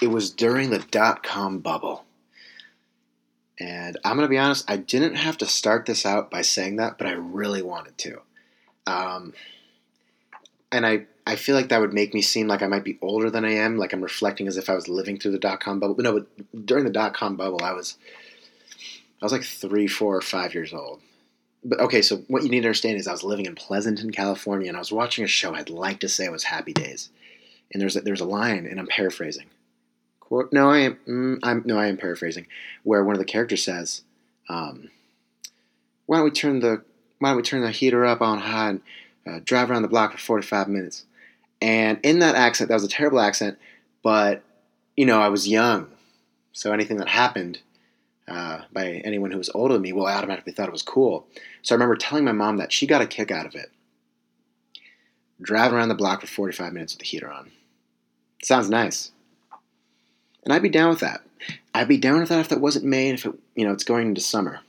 it was during the dot com bubble. And I'm going to be honest, I didn't have to start this out by saying that, but I really wanted to. Um, and I, I feel like that would make me seem like I might be older than I am, like I'm reflecting as if I was living through the dot com bubble. But no, but during the dot com bubble, I was, I was like three, four, or five years old. But okay, so what you need to understand is I was living in Pleasanton, California, and I was watching a show. I'd like to say it was Happy Days, and there's a, there's a line, and I'm paraphrasing. Quote, no, I am, mm, I'm no, I am paraphrasing, where one of the characters says, um, "Why don't we turn the why don't we turn the heater up on high and uh, drive around the block for 45 minutes?" And in that accent, that was a terrible accent, but you know, I was young, so anything that happened uh, by anyone who was older than me, well, I automatically thought it was cool. So I remember telling my mom that she got a kick out of it. Driving around the block for 45 minutes with the heater on. Sounds nice. And I'd be down with that. I'd be down with that if that wasn't May and if it, you know, it's going into summer.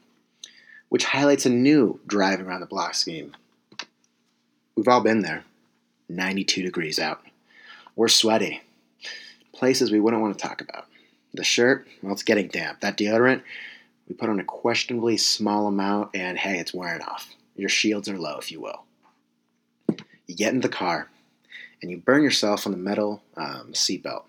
Which highlights a new driving around the block scheme. We've all been there. 92 degrees out. We're sweaty. Places we wouldn't want to talk about. The shirt, well, it's getting damp. That deodorant, we put on a questionably small amount, and hey, it's wearing off. Your shields are low, if you will. You get in the car, and you burn yourself on the metal um, seatbelt.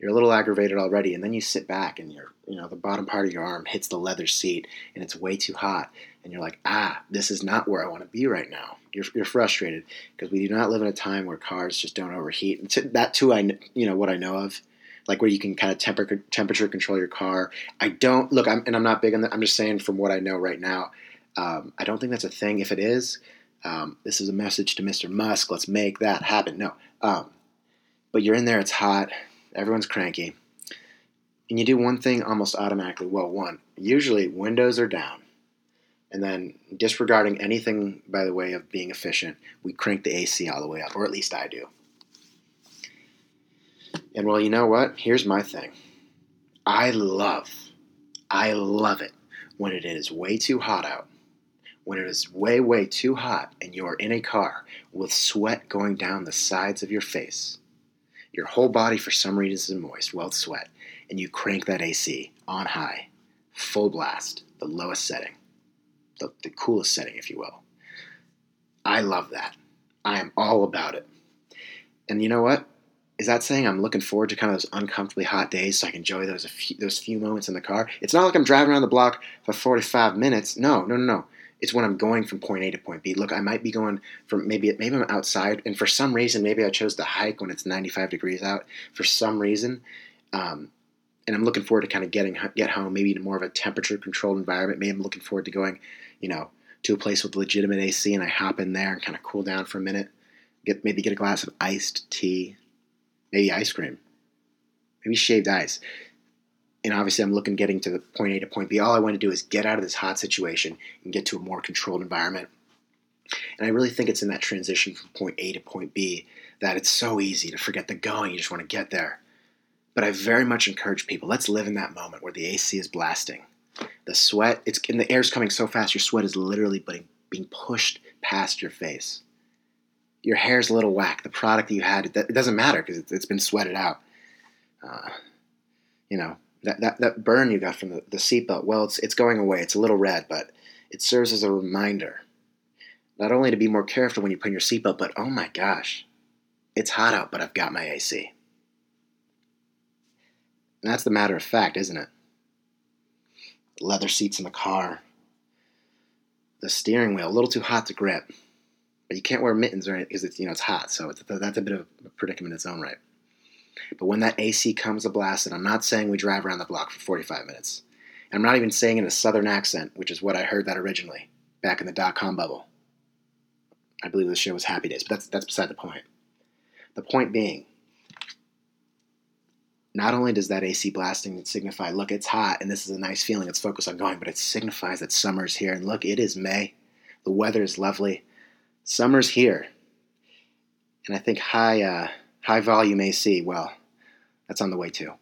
You're a little aggravated already, and then you sit back, and your, you know, the bottom part of your arm hits the leather seat, and it's way too hot, and you're like, ah, this is not where I want to be right now. You're, you're frustrated because we do not live in a time where cars just don't overheat. And that too, I, you know, what I know of like where you can kind of temper, temperature control your car. I don't look, I'm, and I'm not big on that. I'm just saying from what I know right now, um, I don't think that's a thing. If it is, um, this is a message to Mr. Musk. Let's make that happen. No, um, but you're in there. It's hot. Everyone's cranky, and you do one thing almost automatically. Well, one usually windows are down. And then, disregarding anything by the way of being efficient, we crank the AC all the way up, or at least I do. And well, you know what? Here's my thing. I love, I love it when it is way too hot out. When it is way, way too hot and you are in a car with sweat going down the sides of your face. Your whole body, for some reason, is moist, well, sweat, and you crank that AC on high, full blast, the lowest setting, the, the coolest setting, if you will. I love that. I am all about it. And you know what? is that saying I'm looking forward to kind of those uncomfortably hot days so I can enjoy those few, those few moments in the car? It's not like I'm driving around the block for 45 minutes. No, no, no, no. It's when I'm going from point A to point B. Look, I might be going from maybe maybe I'm outside, and for some reason, maybe I chose to hike when it's 95 degrees out. For some reason, um, and I'm looking forward to kind of getting get home, maybe in more of a temperature controlled environment. Maybe I'm looking forward to going, you know, to a place with legitimate AC, and I hop in there and kind of cool down for a minute. Get maybe get a glass of iced tea maybe ice cream, maybe shaved ice. And obviously, I'm looking getting to the point A to point B. All I want to do is get out of this hot situation and get to a more controlled environment. And I really think it's in that transition from point A to point B that it's so easy to forget the going. You just want to get there. But I very much encourage people let's live in that moment where the AC is blasting. The sweat, it's and the air's coming so fast, your sweat is literally being, being pushed past your face your hair's a little whack. The product that you had, it, doesn't matter because it's, it's been sweated out. Uh, you know, that, that, that burn you got from the, the seatbelt, well, it's, it's going away. It's a little red, but it serves as a reminder not only to be more careful when you put in your seatbelt, but oh my gosh, it's hot out, but I've got my AC. And that's the matter of fact, isn't it? Leather seats in the car, the steering wheel, a little too hot to grip. But you can't wear mittens or anything because it's you know it's hot, so it's, that's a bit of a predicament in its own right. But when that AC comes a blast, and I'm not saying we drive around the block for 45 minutes. I'm not even saying in a southern accent, which is what I heard that originally back in the dot com bubble. I believe the show was Happy Days, but that's that's beside the point. The point being, not only does that AC blasting signify, look, it's hot and this is a nice feeling, it's focused on going, but it signifies that summer's here. And look, it is May. The weather is lovely. Summer's here. And I think high, uh, high volume AC, well, that's on the way too.